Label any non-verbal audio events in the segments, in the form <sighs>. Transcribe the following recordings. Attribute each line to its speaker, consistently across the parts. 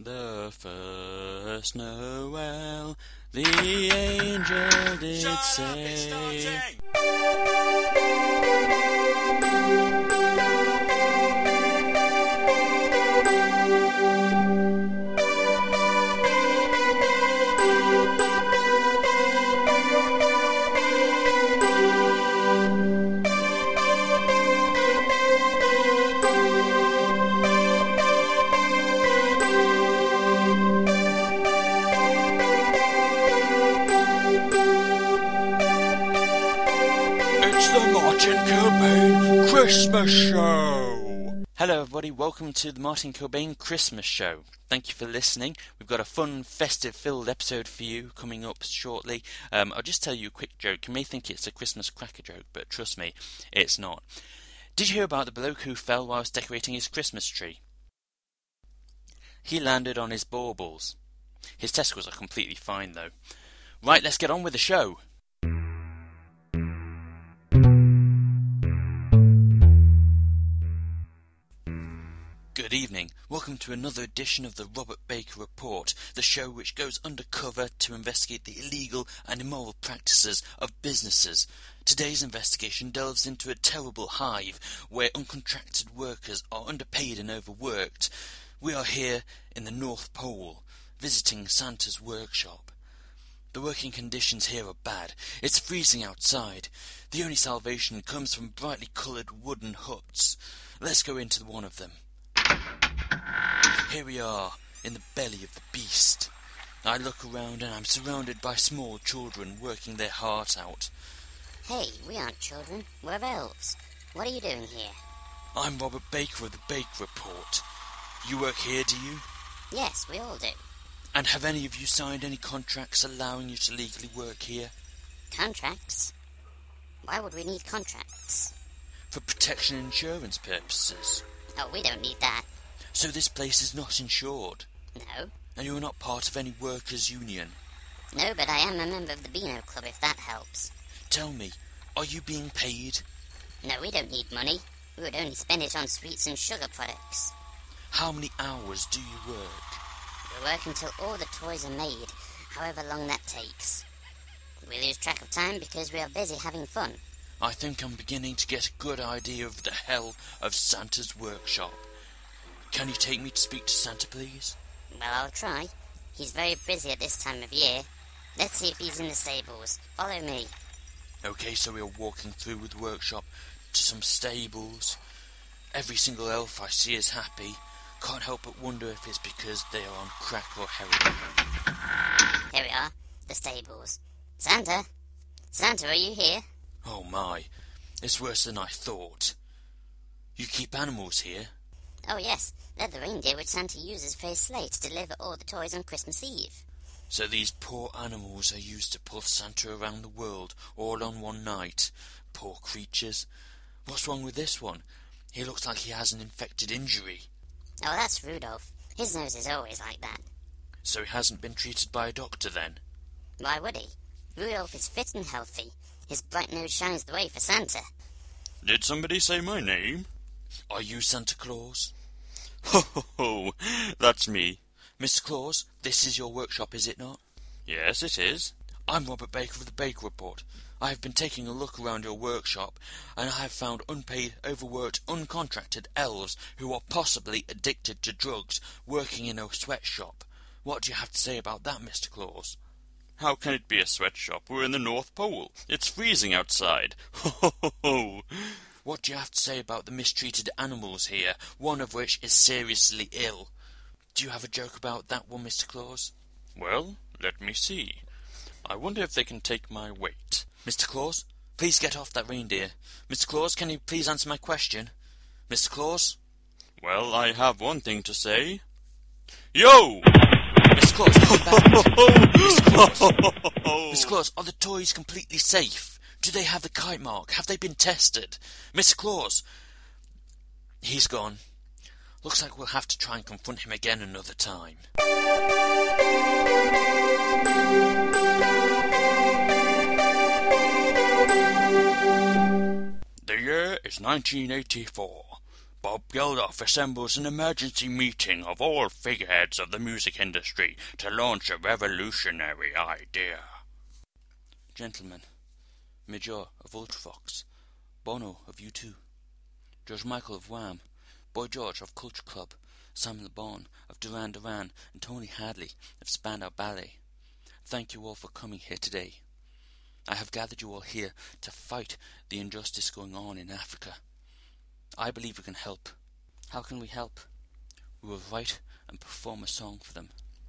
Speaker 1: The first Noel, the angel did
Speaker 2: Shut
Speaker 1: say. Martin Christmas Show! Hello, everybody, welcome to the Martin Kilbane Christmas Show. Thank you for listening. We've got a fun, festive filled episode for you coming up shortly. Um, I'll just tell you a quick joke. You may think it's a Christmas cracker joke, but trust me, it's not. Did you hear about the bloke who fell whilst decorating his Christmas tree? He landed on his baubles. His testicles are completely fine, though. Right, let's get on with the show. Good evening. Welcome to another edition of the Robert Baker Report, the show which goes undercover to investigate the illegal and immoral practices of businesses. Today's investigation delves into a terrible hive where uncontracted workers are underpaid and overworked. We are here in the North Pole, visiting Santa's workshop. The working conditions here are bad. It's freezing outside. The only salvation comes from brightly coloured wooden huts. Let's go into one of them. Here we are, in the belly of the beast. I look around and I'm surrounded by small children working their heart out.
Speaker 3: Hey, we aren't children. We're elves. What are you doing here?
Speaker 1: I'm Robert Baker of the Baker Report. You work here, do you?
Speaker 3: Yes, we all do.
Speaker 1: And have any of you signed any contracts allowing you to legally work here?
Speaker 3: Contracts? Why would we need contracts?
Speaker 1: For protection and insurance purposes.
Speaker 3: Oh, we don't need that.
Speaker 1: So this place is not insured.
Speaker 3: No.
Speaker 1: And you're not part of any workers' union.
Speaker 3: No, but I am a member of the Beano Club if that helps.
Speaker 1: Tell me, are you being paid?
Speaker 3: No, we don't need money. We would only spend it on sweets and sugar products.
Speaker 1: How many hours do you work?
Speaker 3: We work until all the toys are made, however long that takes. We lose track of time because we are busy having fun.
Speaker 1: I think I'm beginning to get a good idea of the hell of Santa's workshop. Can you take me to speak to Santa, please?
Speaker 3: Well, I'll try. He's very busy at this time of year. Let's see if he's in the stables. Follow me.
Speaker 1: Okay, so we're walking through the workshop to some stables. Every single elf I see is happy. Can't help but wonder if it's because they are on crack or heroin.
Speaker 3: Here we are, the stables. Santa? Santa, are you here?
Speaker 1: Oh my, it's worse than I thought. You keep animals here?
Speaker 3: Oh, yes, they're the reindeer which Santa uses for his sleigh to deliver all the toys on Christmas Eve.
Speaker 1: So these poor animals are used to pull Santa around the world all on one night. Poor creatures. What's wrong with this one? He looks like he has an infected injury.
Speaker 3: Oh, that's Rudolph. His nose is always like that.
Speaker 1: So he hasn't been treated by a doctor then?
Speaker 3: Why would he? Rudolph is fit and healthy. His bright nose shines the way for Santa.
Speaker 1: Did somebody say my name? Are you Santa Claus? Ho ho ho! That's me. Mr. Claus, this is your workshop, is it not? Yes, it is. I'm Robert Baker of the Baker Report. I have been taking a look around your workshop, and I have found unpaid, overworked, uncontracted elves who are possibly addicted to drugs working in a sweatshop. What do you have to say about that, Mr. Claus? How can it be a sweatshop? We're in the North Pole. It's freezing outside. <laughs> Ho ho ho ho! What do you have to say about the mistreated animals here, one of which is seriously ill? Do you have a joke about that one, Mr. Claus? Well, let me see. I wonder if they can take my weight. Mr. Claus, please get off that reindeer. Mr. Claus, can you please answer my question? Mr. Claus? Well, I have one thing to say. Yo! Mr. Claus, come back. Mr. Claus, Mr. Claus, are the toys completely safe? Do they have the kite mark? Have they been tested? Mr. Claus! He's gone. Looks like we'll have to try and confront him again another time. The year is 1984.
Speaker 4: Bob Geldof assembles an emergency meeting of all figureheads of the music industry to launch a revolutionary idea.
Speaker 1: Gentlemen, Midge Ure of Ultravox, Bono of U2, George Michael of Wham, Boy George of Culture Club, Simon Le Bon of Duran Duran, and Tony Hadley of Spandau Ballet. Thank you all for coming here today. I have gathered you all here to fight the injustice going on in Africa. I believe we can help. How can we help? We will write and perform a song for them.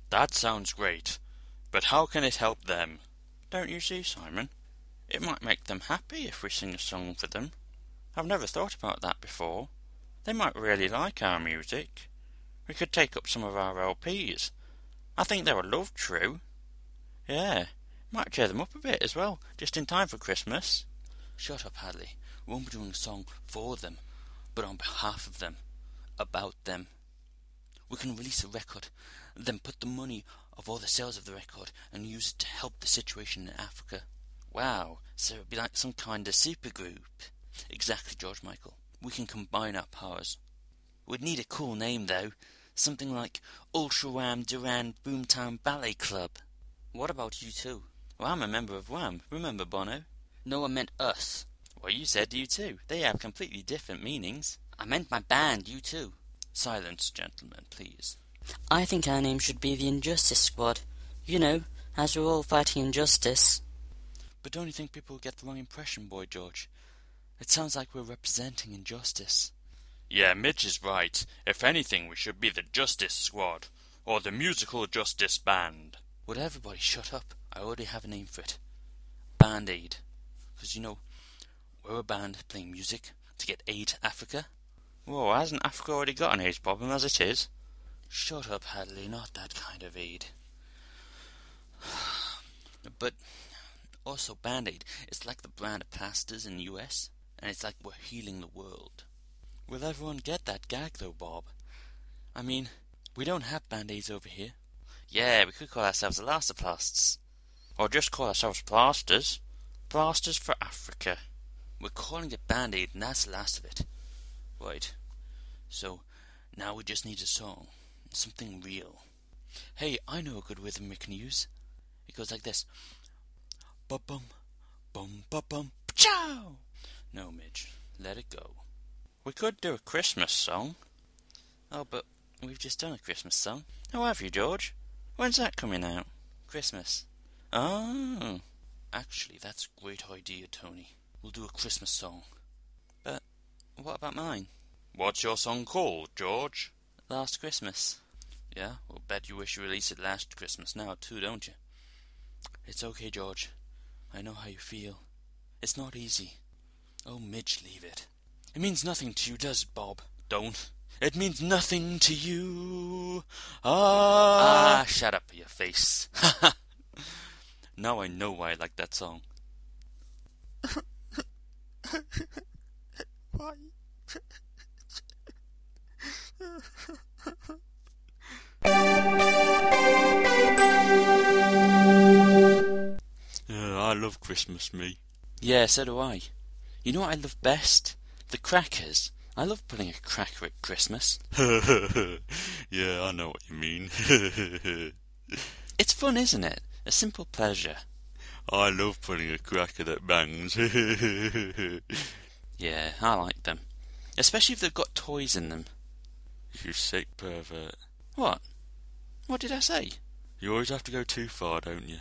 Speaker 4: That sounds great, but how can it help them? Don't you see, Simon? It might make them happy if we sing a song for them. I've never thought about that before. They might really like our music. We could take up some of our LPs. I think they would love True. Yeah, might cheer them up a bit as well, just in time for Christmas.
Speaker 1: Shut up, Hadley. We won't be doing a song for them, but on behalf of them, about them. We can release a record, then put the money of all the sales of the record and use it to help the situation in Africa. Wow, so it'd be like some kind of supergroup. Exactly, George Michael. We can combine our powers. We'd need a cool name, though. Something like Ultra Wham Duran Boomtown Ballet Club. What about you two? Well, I'm a member of Wham. Remember, Bono? No, I meant us. Well, you said U2. They have completely different meanings. I meant my band, U2. Silence, gentlemen, please. I think our name should be the Injustice Squad. You know, as we're all fighting injustice. But don't you think people get the wrong impression, Boy George? It sounds like we're representing injustice.
Speaker 4: Yeah, Midge is right. If anything, we should be the Justice Squad, or the Musical Justice Band.
Speaker 1: Would everybody shut up? I already have a name for it. Band Aid. Because, you know, we're a band playing music to get aid to Africa.
Speaker 4: Whoa, hasn't Africa already got an AIDS problem as it is?
Speaker 1: Shut up, Hadley, not that kind of aid. <sighs> but also, Band Aid, it's like the brand of plasters in the US, and it's like we're healing the world. Will everyone get that gag, though, Bob? I mean, we don't have Band Aids over here.
Speaker 4: Yeah, we could call ourselves Elastoplasts. Or just call ourselves Plasters. Plasters for Africa.
Speaker 1: We're calling it Band Aid, and that's the last of it. Right. So, now we just need a song. Something real. Hey, I know a good rhythm we can use. It goes like this. Bum bum bum bum bum chow. No, Midge, let it go.
Speaker 4: We could do a Christmas song.
Speaker 1: Oh, but we've just done a Christmas song.
Speaker 4: How have you, George? When's that coming out?
Speaker 1: Christmas.
Speaker 4: Oh.
Speaker 1: Actually, that's a great idea, Tony. We'll do a Christmas song. But what about mine?
Speaker 4: What's your song called, George?
Speaker 1: Last Christmas. Yeah, we'll bet you wish you released it last Christmas now, too, don't you? It's okay, George. I know how you feel. It's not easy. Oh, Midge, leave it. It means nothing to you, does it, Bob?
Speaker 4: Don't.
Speaker 1: It means nothing to you. Ah,
Speaker 4: ah shut up, your face. <laughs> now I know why I like that song. <laughs>
Speaker 1: why?
Speaker 4: Uh, I love Christmas, me.
Speaker 1: Yeah, so do I. You know what I love best? The crackers. I love putting a cracker at Christmas. <laughs>
Speaker 4: yeah, I know what you mean. <laughs>
Speaker 1: it's fun, isn't it? A simple pleasure.
Speaker 4: I love putting a cracker that bangs. <laughs>
Speaker 1: yeah, I like them. Especially if they've got toys in them.
Speaker 4: You sick pervert.
Speaker 1: What? What did I say?
Speaker 4: You always have to go too far, don't you?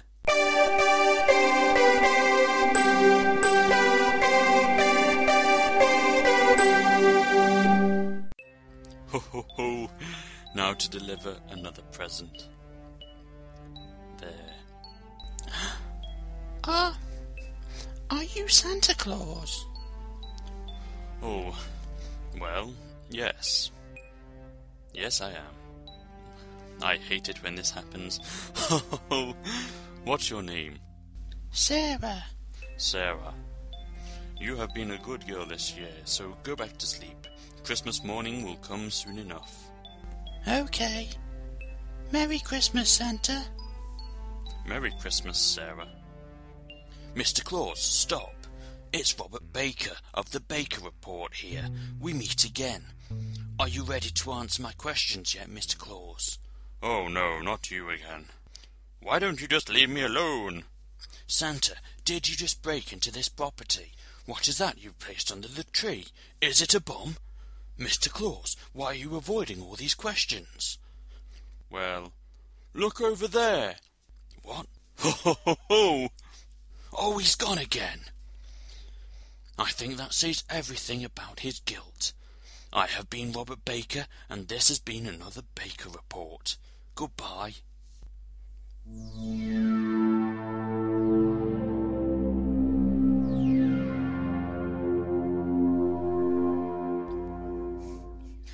Speaker 4: Ho ho ho! Now to deliver another present.
Speaker 1: Ah, are you Santa Claus?
Speaker 4: Oh, well, yes. Yes, I am. I hate it when this happens. <laughs> What's your name?
Speaker 1: Sarah.
Speaker 4: Sarah. You have been a good girl this year, so go back to sleep. Christmas morning will come soon enough.
Speaker 1: Okay. Merry Christmas, Santa.
Speaker 4: Merry Christmas, Sarah. Mr. Claus, stop.
Speaker 5: It's Robert Baker of the Baker Report here. We meet again. Are you ready to answer my questions yet, Mr. Claus?
Speaker 1: Oh, no, not you again. Why don't you just leave me alone?
Speaker 5: Santa, did you just break into this property? What is that you've placed under the tree? Is it a bomb? Mr. Claus, why are you avoiding all these questions?
Speaker 1: Well, look over there.
Speaker 5: What? <laughs>
Speaker 1: Ho ho ho ho!
Speaker 5: Oh, he's gone again. I think that says everything about his guilt. I have been Robert Baker, and this has been another Baker Report. Goodbye.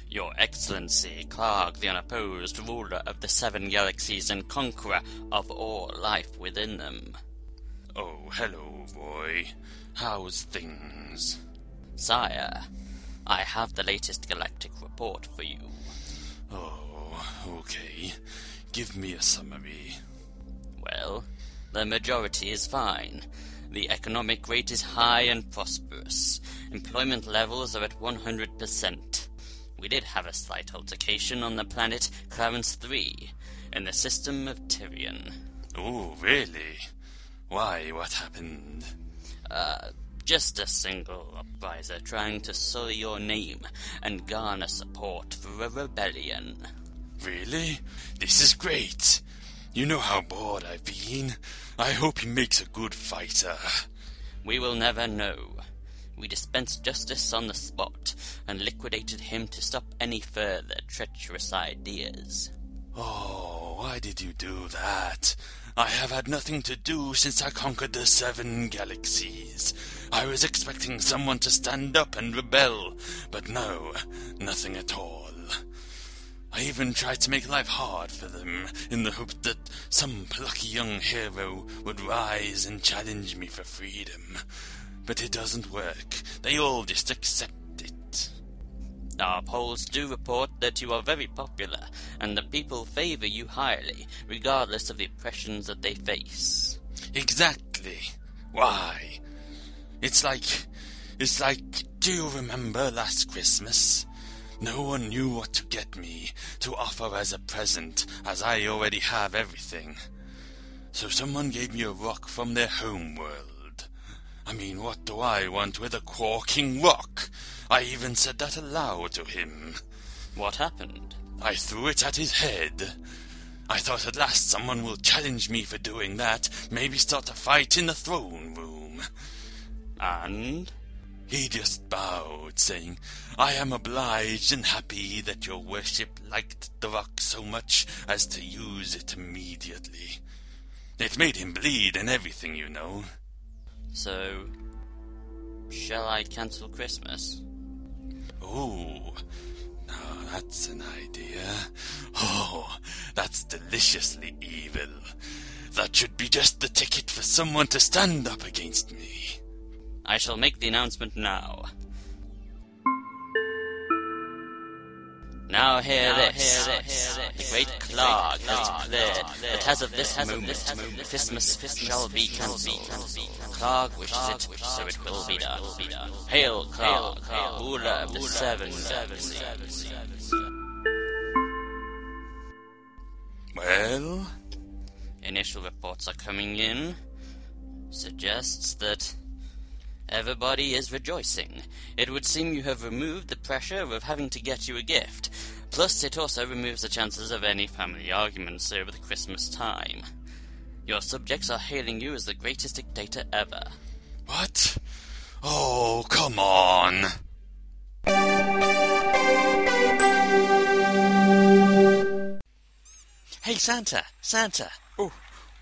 Speaker 6: Your Excellency, Klarg, the unopposed ruler of the seven galaxies and conqueror of all life within them.
Speaker 1: Oh, hello, Roy. How's things?
Speaker 6: Sire, I have the latest galactic report for you.
Speaker 1: Oh, okay. Give me a summary.
Speaker 6: Well, the majority is fine. The economic rate is high and prosperous. Employment levels are at 100%. We did have a slight altercation on the planet Clarence 3 in the system of Tyrion.
Speaker 1: Oh, really? Why, what happened?
Speaker 6: Uh, just a single upriser trying to sully your name and garner support for a rebellion.
Speaker 1: Really? This is great. You know how bored I've been. I hope he makes a good fighter.
Speaker 6: We will never know. We dispensed justice on the spot and liquidated him to stop any further treacherous ideas.
Speaker 1: Oh, why did you do that? I have had nothing to do since I conquered the seven galaxies. I was expecting someone to stand up and rebel, but no, nothing at all. I even tried to make life hard for them in the hope that some plucky young hero would rise and challenge me for freedom. But it doesn't work. They all just accept.
Speaker 6: Our polls do report that you are very popular, and the people favor you highly, regardless of the oppressions that they face.
Speaker 1: Exactly. Why? It's like. It's like. Do you remember last Christmas? No one knew what to get me to offer as a present, as I already have everything. So someone gave me a rock from their home world. I mean, what do I want with a quarking rock? I even said that aloud to him.
Speaker 6: What happened?
Speaker 1: I threw it at his head. I thought at last someone will challenge me for doing that, maybe start a fight in the throne room.
Speaker 6: And?
Speaker 1: He just bowed, saying, I am obliged and happy that your worship liked the rock so much as to use it immediately. It made him bleed and everything, you know.
Speaker 6: So, shall I cancel Christmas?
Speaker 1: Oh, now that's an idea. Oh, that's deliciously evil. That should be just the ticket for someone to stand up against me.
Speaker 6: I shall make the announcement now. Now hear
Speaker 7: Now
Speaker 6: this.
Speaker 7: hear this.
Speaker 6: The great Klarg has declared that as of this moment, Christmas shall be cancelled. Klarg wishes it, so it will be done. Hail Klarg, ruler of the seven.
Speaker 1: Well,
Speaker 6: Initial reports are coming in. Suggests that everybody is rejoicing. It would seem you have removed the pressure of having to get you a gift. Plus, it also removes the chances of any family arguments over the Christmas time. Your subjects are hailing you as the greatest dictator ever.
Speaker 1: what? Oh, come on.
Speaker 6: Hey, Santa! Santa!
Speaker 5: Oh,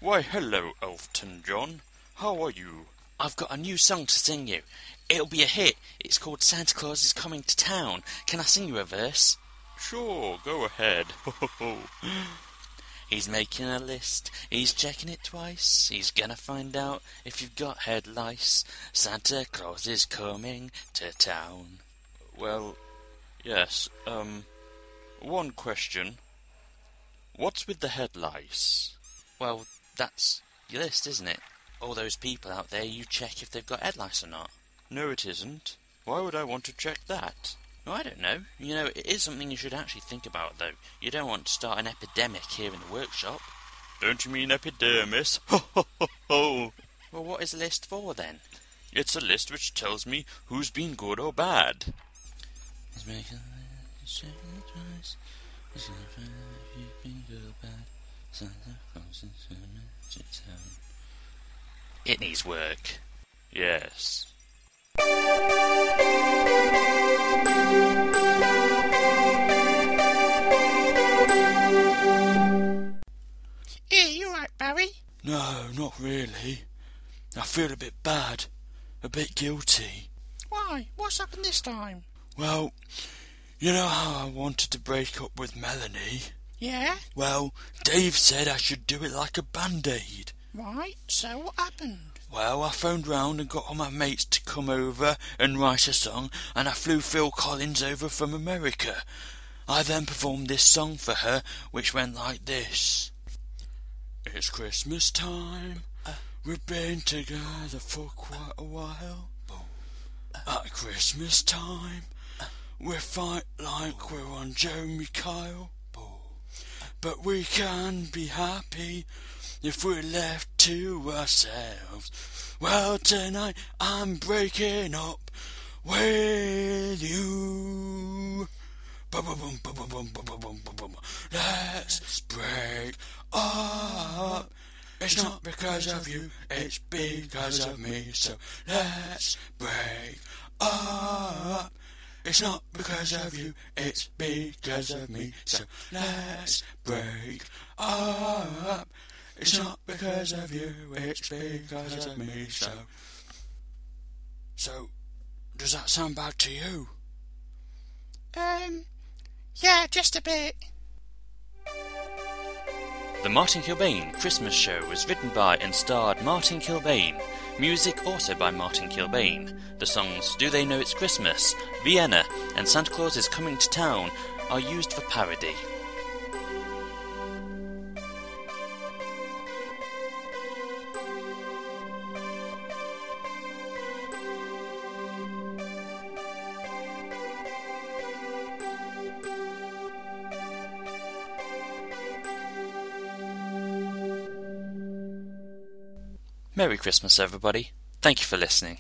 Speaker 5: why, hello, Elfton John. How are you?
Speaker 6: I've got a new song to sing you. It'll be a hit. It's called Santa Claus is Coming to Town. Can I sing you a verse?
Speaker 5: Sure, go ahead. <laughs>
Speaker 6: He's making a list, he's checking it twice. He's gonna find out if you've got head lice. Santa Claus is coming to town.
Speaker 5: well, yes, um, one question. What's with the head lice?
Speaker 6: Well, that's your list, isn't it? All those people out there, you check if they've got head lice or not.
Speaker 8: No, it isn't. Why would I want to check that?
Speaker 9: Oh, I don't know. You know, it is something you should actually think about, though. You don't want to start an epidemic here in the workshop.
Speaker 8: Don't you mean epidermis? <laughs> Ho ho ho ho!
Speaker 9: Well, what is the list for then?
Speaker 8: It's a list which tells me who's been good or bad.
Speaker 9: It needs work.
Speaker 8: Yes.
Speaker 4: Here, you right, Barry?
Speaker 1: No, not really. I feel a bit bad, a bit guilty.
Speaker 4: Why? What's happened this time?
Speaker 1: Well, you know how I wanted to break up with Melanie?
Speaker 4: Yeah?
Speaker 1: Well, Dave said I should do it like a band aid.
Speaker 4: Right, so what happened?
Speaker 1: Well, I phoned round and got all my mates to come over and write a song, and I flew Phil Collins over from America. I then performed this song for her, which went like this. It's Christmas time. We've been together for quite a while. At Christmas time, we fight like we're on Jeremy Kyle. But we can be happy if we're left to ourselves. Well, tonight I'm breaking up with you. Let's break up. It's not because of you, it's because of me. So let's break up. It's not because of you, it's because of me. So let's break up. It's not because of you, it's because of me. So, so does that sound bad to you?
Speaker 4: Um, yeah, just a bit.
Speaker 9: The Martin Kilbane Christmas Show was written by and starred Martin Kilbane. Music also by Martin Kilbane. The songs Do They Know It's Christmas, Vienna, and Santa Claus is Coming to Town are used for parody. Merry Christmas, everybody. Thank you for listening.